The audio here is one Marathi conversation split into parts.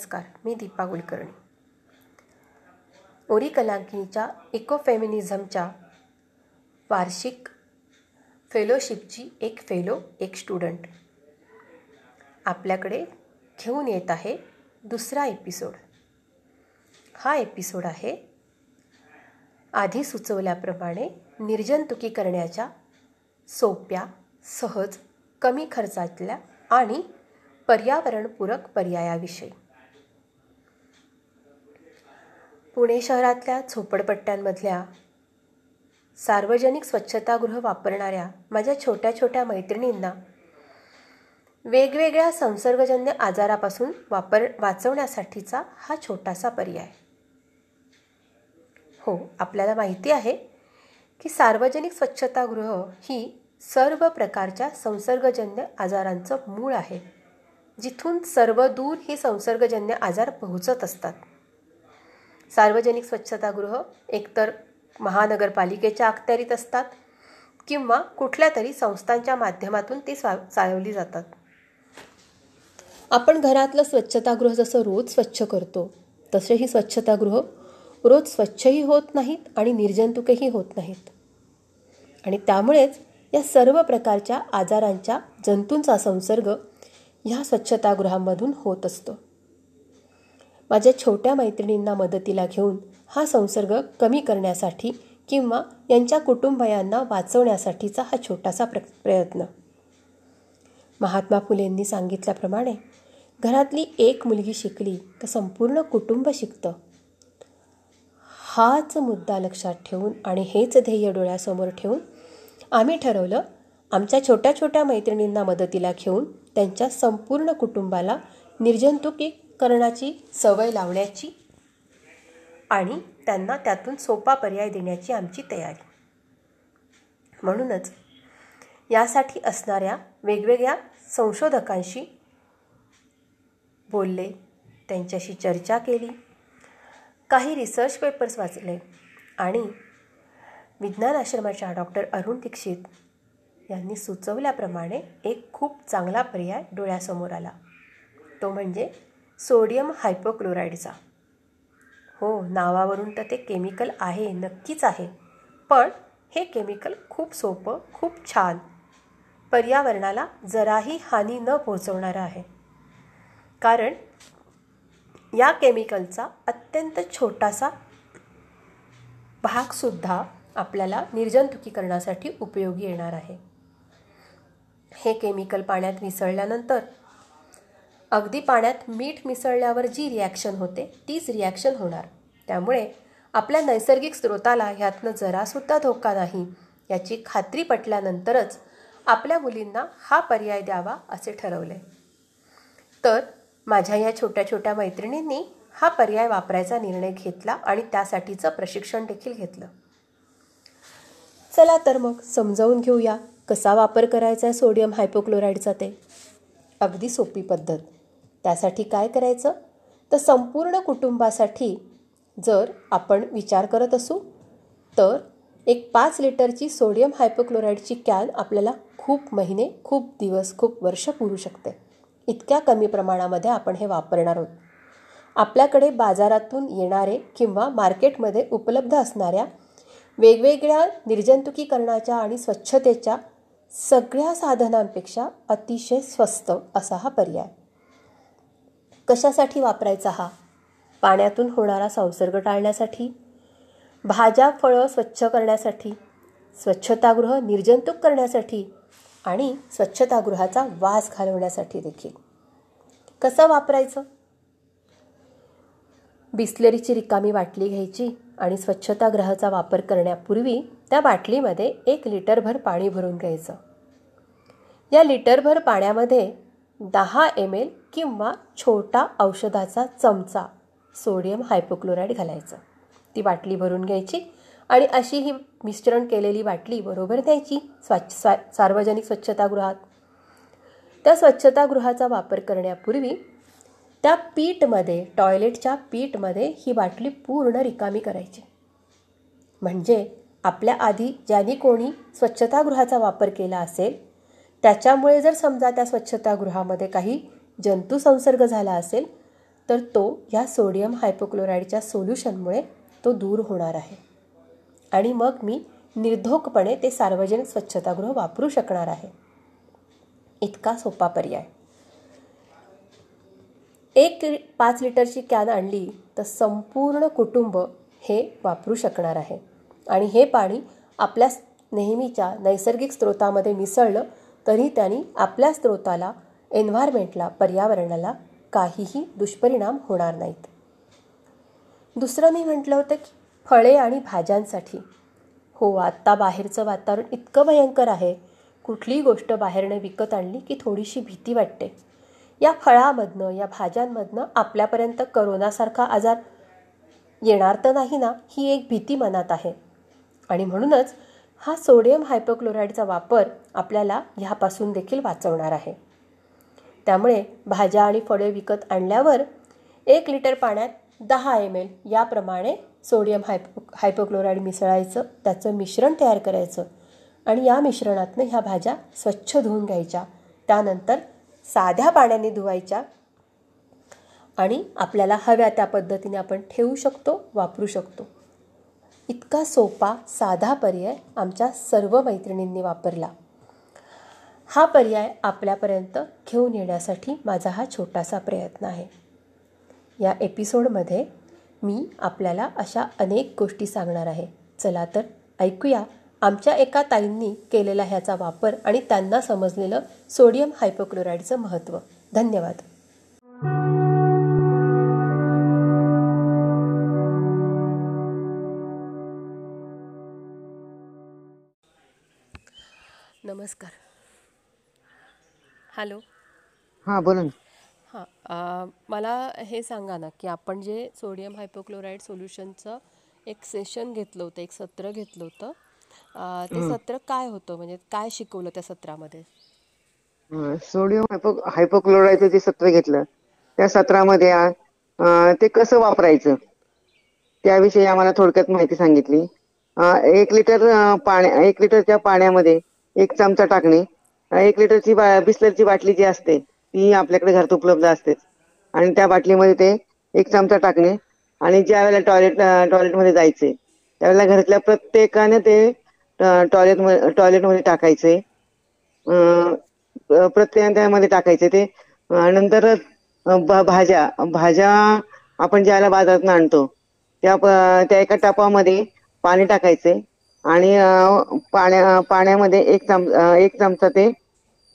नमस्कार मी दीपा कुलकर्णी. ओरी कलांकिनीच्या इकोफेमिनिझमच्या वार्षिक फेलोशिपची एक फेलो एक स्टुडंट आपल्याकडे घेऊन येत आहे दुसरा एपिसोड. हा एपिसोड आहे आधी सुचवल्याप्रमाणे निर्जंतुकी करण्याच्या सोप्या सहज कमी खर्चातल्या आणि पर्यावरणपूरक पर्यायाविषयी. पुणे शहरातल्या झोपडपट्ट्यांमधल्या सार्वजनिक स्वच्छतागृह वापरणाऱ्या माझ्या छोट्या छोट्या मैत्रिणींना वेगवेगळ्या संसर्गजन्य आजारापासून वापर वाचवण्यासाठीचा हा छोटासा पर्याय. हो आपल्याला माहिती आहे की सार्वजनिक स्वच्छतागृह ही सर्व प्रकारच्या संसर्गजन्य आजारांचं मूळ आहे जिथून सर्व दूर ही संसर्गजन्य आजार पोहोचत असतात. सार्वजनिक स्वच्छतागृह एकतर महानगरपालिकेच्या अखत्यारीत असतात किंवा कुठल्या तरी संस्थांच्या माध्यमातून ती स्वा चालवली जातात. आपण घरातलं स्वच्छतागृह जसं रोज स्वच्छ करतो तसे ही स्वच्छतागृह रोज स्वच्छही होत नाहीत आणि निर्जंतुकही होत नाहीत. आणि त्यामुळेच या सर्व प्रकारच्या आजारांच्या जंतूंचा संसर्ग ह्या स्वच्छतागृहांमधून होत असतो. माझ्या छोट्या मैत्रिणींना मदतीला घेऊन हा संसर्ग कमी करण्यासाठी किंवा यांच्या कुटुंबयांना वाचवण्यासाठीचा हा छोटासा प्र प्रयत्न. महात्मा फुलेंनी सांगितल्याप्रमाणे घरातली एक मुलगी शिकली तर संपूर्ण कुटुंब शिकतं. हाच मुद्दा लक्षात ठेवून आणि हेच ध्येय डोळ्यासमोर ठेवून आम्ही ठरवलं आमच्या छोट्या छोट्या मैत्रिणींना मदतीला घेऊन त्यांच्या संपूर्ण कुटुंबाला निर्जंतुकी करण्याची सवय लावण्याची आणि त्यांना त्यातून सोपा पर्याय देण्याची आमची तयारी. म्हणूनच यासाठी असणाऱ्या वेगवेगळ्या संशोधकांशी बोलले त्यांच्याशी चर्चा केली काही रिसर्च पेपर्स वाचले आणि विज्ञान आश्रमाच्या डॉक्टर अरुण दीक्षित यांनी सुचवल्याप्रमाणे एक खूप चांगला पर्याय डोळ्यासमोर आला. तो म्हणजे सोडियम हायपोक्लोराईडचा. हो नावावरून तर ते केमिकल आहे नक्कीच आहे. पण हे केमिकल खूप सोपं खूप छान. पर्यावरणाला जराही हानी न पोहोचवणारं आहे. कारण या केमिकलचा अत्यंत छोटासा भागसुद्धा आपल्याला निर्जंतुकीकरणासाठी उपयोगी येणार आहे. हे केमिकल पाण्यात मिसळल्यानंतर अगदी पाण्यात मीठ मिसळल्यावर जी रिॲक्शन होते तीच रिॲक्शन होणार. त्यामुळे आपल्या नैसर्गिक स्रोताला ह्यातनं जरासुद्धा धोका नाही. याची खात्री पटल्यानंतरच आपल्या मुलींना हा पर्याय द्यावा असे ठरवले. तर माझ्या या छोट्या छोट्या मैत्रिणींनी हा पर्याय वापरायचा निर्णय घेतला आणि त्यासाठीचं प्रशिक्षण देखील घेतलं. चला तर मग समजावून घेऊया कसा वापर करायचा आहे सोडियम हायपोक्लोराईडचा ते. अगदी सोपी पद्धत. त्यासाठी काय करायचं? तर संपूर्ण कुटुंबासाठी जर आपण विचार करत असू तर एक पाच लिटरची सोडियम हायपोक्लोराईडची कॅन आपल्याला खूप महिने खूप दिवस खूप वर्ष पुरू शकते. इतक्या कमी प्रमाणामध्ये आपण हे वापरणार आहोत. आपल्याकडे बाजारातून येणारे किंवा मार्केटमध्ये उपलब्ध असणाऱ्या वेगवेगळ्या निर्जंतुकीकरणाच्या आणि स्वच्छतेच्या सगळ्या साधनांपेक्षा अतिशय स्वस्त असा हा पर्याय. कशासाठी वापरायचा हा? पाण्यातून होणारा संसर्ग टाळण्यासाठी? भाज्या फळं स्वच्छ करण्यासाठी? स्वच्छतागृह निर्जंतुक करण्यासाठी? आणि स्वच्छतागृहाचा वास घालवण्यासाठी देखील. कसं वापरायचं? बिस्लरीची रिकामी बाटली घ्यायची आणि स्वच्छतागृहाचा वापर करण्यापूर्वी त्या बाटलीमध्ये एक लिटरभर पाणी भरून घ्यायचं. या लिटरभर पाण्यामध्ये दहा एम एल किंवा छोटा औषधाचा चमचा. सोडियम हायपोक्लोराईड घालायचं. ती बाटली भरून घ्यायची आणि अशी ही मिश्रण केलेली बाटली बरोबर द्यायची स्वच्छ स्वा सार्वजनिक स्वच्छतागृहात. त्या स्वच्छतागृहाचा वापर करण्यापूर्वी त्या पीठमध्ये टॉयलेटच्या पीठमध्ये ही बाटली पूर्ण रिकामी करायची. म्हणजे आपल्या आधी ज्यांनी कोणी स्वच्छतागृहाचा वापर केला असेल त्याच्यामुळे जर समजा त्या स्वच्छतागृहामध्ये काही जंतू संसर्ग झाला असेल तर तो या सोडियम हायपोक्लोराईडच्या सोल्युशनमुळे तो दूर होणार आहे. आणि मग मी निर्धोकपणे ते सार्वजनिक स्वच्छतागृह वापरू शकणार आहे. इतका सोपा पर्याय. एक पाच लिटरची कॅन आणली तर संपूर्ण कुटुंब हे वापरू शकणार आहे. आणि हे पाणी आपल्या नेहमीच्या नैसर्गिक स्रोतामध्ये मिसळलं तरी त्यांनी आपल्या स्रोताला एन्व्हायरमेंटला पर्यावरणाला काहीही दुष्परिणाम होणार नाहीत. दुसरं मी म्हटलं होतं की फळे आणि भाज्यांसाठी. हो आत्ता बाहेरचं वातावरण इतकं भयंकर आहे. कुठलीही गोष्ट बाहेरनं विकत आणली की थोडीशी भीती वाटते. या फळामधनं या भाज्यांमधनं आपल्यापर्यंत करोनासारखा आजार येणार तर नाही ना ही एक भीती मनात आहे. आणि म्हणूनच हा सोडियम हायपोक्लोराईडचा वापर आपल्याला ह्यापासून देखील वाचवणार आहे. त्यामुळे भाज्या आणि फळे विकत आणल्यावर एक लिटर पाण्यात दहा एम एल याप्रमाणे सोडियम हायपो हायपोक्लोराईड मिसळायचं त्याचं मिश्रण तयार करायचं आणि या मिश्रणातनं ह्या भाज्या स्वच्छ धुवून घ्यायच्या. त्यानंतर साध्या पाण्याने धुवायच्या आणि आपल्याला हव्या त्या पद्धतीने आपण ठेवू शकतो वापरू शकतो. इतका सोपा साधा पर्याय आमच्या सर्व मैत्रिणींनी वापरला. हा पर्याय आपल्यापर्यंत घेऊन येण्यासाठी माझा हा छोटासा प्रयत्न आहे. या एपिसोडमध्ये मी आपल्याला अशा अनेक गोष्टी सांगणार आहे. चला तर ऐकूया. आमच्या एका ताईंनी केलेला ह्याचा वापर आणि त्यांना समजलेलं सोडियम हायपोक्लोराईडचं महत्त्व. धन्यवाद. नमस्कार. हॅलो. हां बोला ना. हां मला हे सांगा ना की आपण जे सोडियम हायपोक्लोराईड सोल्युशनचं एक सेशन घेतलं होतं एक सत्र घेतलं होतं अ, ते सत्र काय होतं? म्हणजे काय शिकवलं त्या सत्रामध्ये? अं, सोडियम हायपो हायपोक्लोराईडचं जे सत्र घेतलं त्या सत्रामध्ये आ- अं, ते कसं वापरायचं? त्याविषयी आम्हाला थोडक्यात माहिती सांगितली. अं, एक लिटर अं, पाण्या एक लिटरच्या पाण्यामध्ये एक चमचा टाकणे एक लिटरची बा- बिस्लरची बाटली जी असते ती आपल्याकडे घरात उपलब्ध असते. आणि त्या बाटलीमध्ये ते एक चमचा टाकणे आणि ज्या वेळेला टॉयलेट टॉयलेटमध्ये जायचे त्यावेळेला घरातल्या प्रत्येकाने ते टॉयलेट टॉयलेटमध्ये टाकायचे. प्रत्येकाने त्यामध्ये टाकायचे ते. नंतर भ- भाज्या भाज्या आपण ज्याला बाजारात आणतो त्या प- त्या एका टपामध्ये पाणी टाकायचे आणि पाण्या पाण्यामध्ये एक चम एक चमचा ते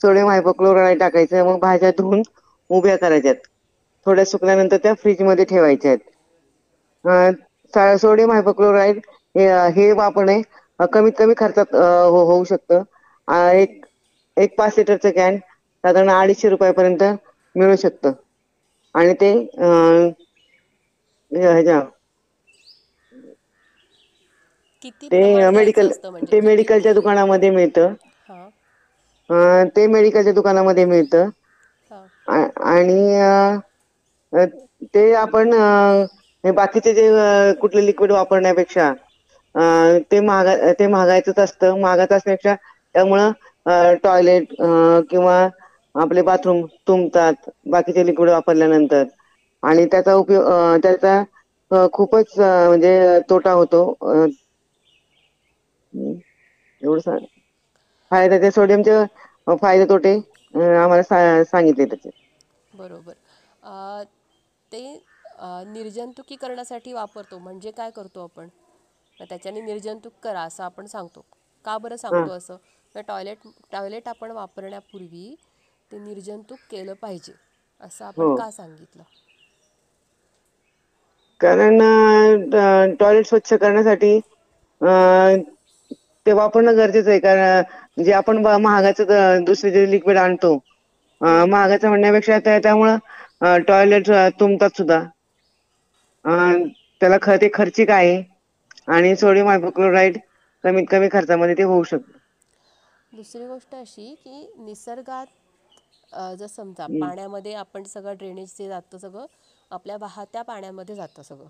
सोडियम हायपोक्लोराईड टाकायचं मग भाज्या धुवून उभ्या करायच्यात. थोड्या सुकल्यानंतर त्या फ्रीजमध्ये ठेवायच्या आहेत सोडियम हायपोक्लोराईड हे वापरणे कमीत कमी खर्चात हो- होऊ शकतं. एक एक पाच लिटरचं कॅन साधारण अडीचशे रुपयापर्यंत मिळू शकतं. आणि ते ह्याच्या ते मेडिकल म्हणजे ते मेडिकलच्या दुकानामध्ये मिळतं. अं, ते मेडिकलच्या दुकानामध्ये मिळतं. हां. आ- आणि अं, अं, ते आपण अं, हे बाकीचे जे अं, कुठले लिक्विड वापरण्यापेक्षा अं, ते महागा ते महागायचंच असतं. महागाचं असण्यापेक्षा त्यामुळं टॉयलेट किंवा आपले बाथरूम तुंबतात बाकीचे लिक्विड वापरल्यानंतर. आणि त्याचा उपयोग अं, त्याचा अं, खूपच अं, म्हणजे तोटा होतो. अं, एवढं सांग. फायदा ते सोडियमचे फायदे तोटे आम्हाला सा- सांगितले त्याचे. बरोबर. अ, ते अ, निर्जंतुकीकरणासाठी वापरतो म्हणजे काय करतो आपण? त्याच्याने निर्जंतुक करा असं आपण सांगतो. का बरं सांगतो असं? टॉयलेट टॉयलेट आपण वापरण्यापूर्वी ते निर्जंतुक केलं पाहिजे असं आपण हो. का सांगितलं? कारण टॉयलेट स्वच्छ करण्यासाठी अं, ते वापरणं गरजेचं आहे. कारण जे आपण महागाचं दुसरे जे लिक्विड आणतो महागाचं म्हणण्यापेक्षा त्या त्यामुळं टॉयलेट तुंबतात सुद्धा. त्याला ख ते खर्चिक आहे. आणि सोडियम हायपोक्लोराईड कमीत कमी खर्चामध्ये ते होऊ शकतं. दुसरी गोष्ट अशी की निसर्गात जर समजा. पाण्यामध्ये आपण सगळं ड्रेनेज जे जातं सगळं आपल्या वाहत्या पाण्यामध्ये जातं सगळं.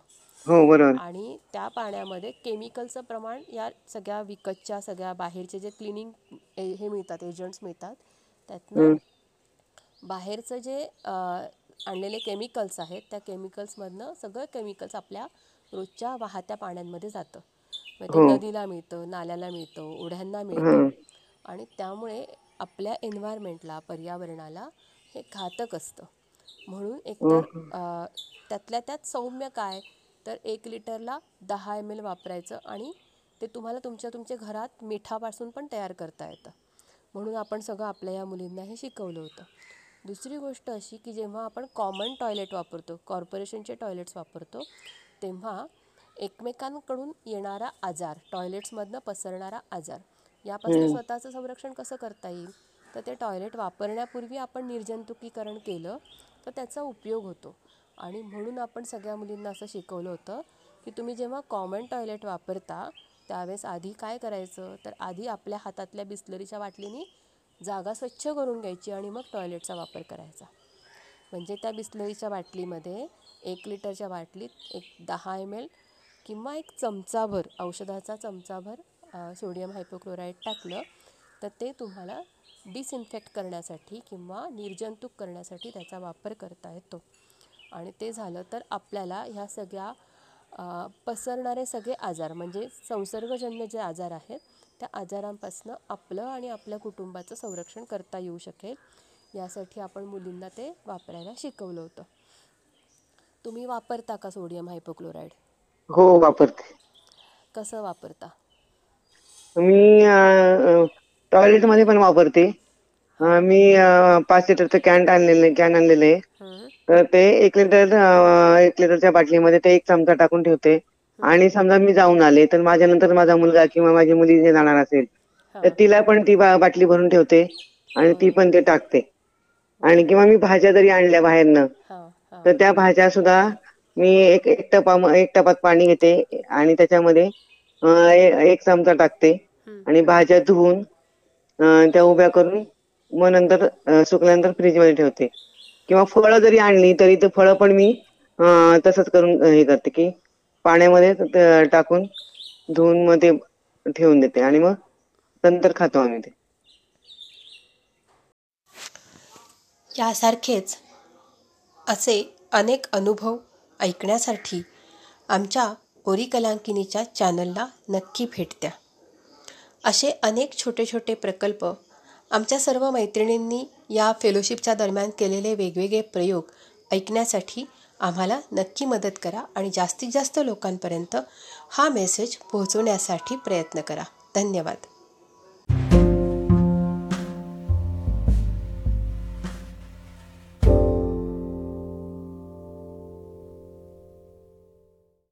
हो बरोबर. आणि त्या पाण्यामध्ये केमिकलचं प्रमाण या सगळ्या विकतच्या सगळ्या बाहेरचे जे क्लिनिंग हे मिळतात एजंट्स मिळतात त्यातनं. बाहेरचं जे आणलेले केमिकल्स आहेत त्या केमिकल्समधनं सगळं केमिकल्स आपल्या रोजच्या वाहत्या पाण्यांमध्ये जातं. म्हणजे. नदीला मिळतं नाल्याला मिळतं ओढ्यांना मिळतं आणि त्यामुळे आपल्या एन्व्हायरमेंटला पर्यावरणाला हे घातक असतं. म्हणून एकतर अ, त्यातल्या त्यात सौम्य काय? तर एक लिटरला दहा एम एल वापरायचं आणि ते तुम्हाला तुमच्या तुमच्या घरात मिठापासून पण तयार करता येतं. म्हणून आपण सगळं आपल्या या मुलींना हे शिकवलं होतं. दुसरी गोष्ट अशी की जेव्हा आपण कॉमन टॉयलेट वापरतो कॉर्पोरेशनचे टॉयलेट्स वापरतो तेव्हा एकमेकांकडून येणारा आजार टॉयलेट्समधनं पसरणारा आजार यापासून स्वतःचं संरक्षण कसं करता येईल? तर ते टॉयलेट वापरण्यापूर्वी आपण निर्जंतुकीकरण केलं. तर त्याचा उपयोग होतो. आणि म्हणून आपण सगळ्या मुलींना असं शिकवलं होतं की तुम्ही जेव्हा कॉमन टॉयलेट वापरता त्यावेळेस आधी काय करायचं? तर आधी आपल्या हातातल्या बिस्लरीच्या बाटलीनी जागा स्वच्छ करून घ्यायची आणि मग टॉयलेटचा वापर करायचा. म्हणजे त्या बिस्लरीच्या बाटलीमध्ये एक लिटरच्या बाटलीत एक दहा एम एल किंवा एक चमचाभर औषधाचा चमचाभर सोडियम हायपोक्लोराईड टाकलं तर ते तुम्हाला डिसइन्फेक्ट करण्यासाठी किंवा निर्जंतुक करण्यासाठी त्याचा वापर करता येतो. आणि ते झालं तर आपल्याला ह्या सगळ्या पसरणारे सगळे आजार म्हणजे संसर्गजन्य जे आजार आहेत त्या आजारांपासून आपलं आणि आपल्या कुटुंबाचं संरक्षण करता येऊ शकेल. यासाठी आपण मुलींना ते वापरायला शिकवलं होतं. तुम्ही वापरता का सोडियम हायपोक्लोराईड? हो वापरते. कसं वापरता? मी टॉयलेटमध्ये पण वापरते. अं, मी अं, पाच लिटरचं कॅन आणलेलं कॅन आणलेलं आहे. तर ते एक लिटर अं, एक लिटरच्या बाटलीमध्ये ते एक चमचा टाकून ठेवते. आणि समजा मी जाऊन आले तर माझ्या नंतर माझा मुलगा किंवा माझी मुली जे जाणार असेल तर तिला पण ती बा- बाटली भरून ठेवते आणि ती पण ते टाकते. आणि किंवा मी भाज्या जरी आणल्या बाहेरनं हां हां. तर त्या भाज्या सुद्धा मी एक एक टपा एक टपात पाणी घेते आणि त्याच्यामध्ये अं, ए- एक चमचा टाकते. आणि भाज्या धुवून त्या उभ्या करून मग नंतर सुकल्यानंतर सुकल्यानंतर फ्रीजमध्ये ठेवते. किंवा फळं जरी आणली तरी ते फळं पण मी तसंच करून हे करते की पाण्यामध्ये त- टाकून धुवून मग ते ठेवून देते आणि मग नंतर खातो आम्ही ते. यासारखेच असे अनेक अनुभव ऐकण्यासाठी आमच्या ओरी कलांकिनीच्या चॅनलला नक्की भेट द्या. असे अनेक छोटे छोटे प्रकल्प आमच्या सर्व मैत्रिणींनी या फेलोशिपच्या दरम्यान केलेले वेगवेगळे प्रयोग ऐकण्यासाठी आम्हाला नक्की मदत करा आणि जास्तीत जास्त लोकांपर्यंत हा मेसेज पोहोचवण्यासाठी प्रयत्न करा. धन्यवाद.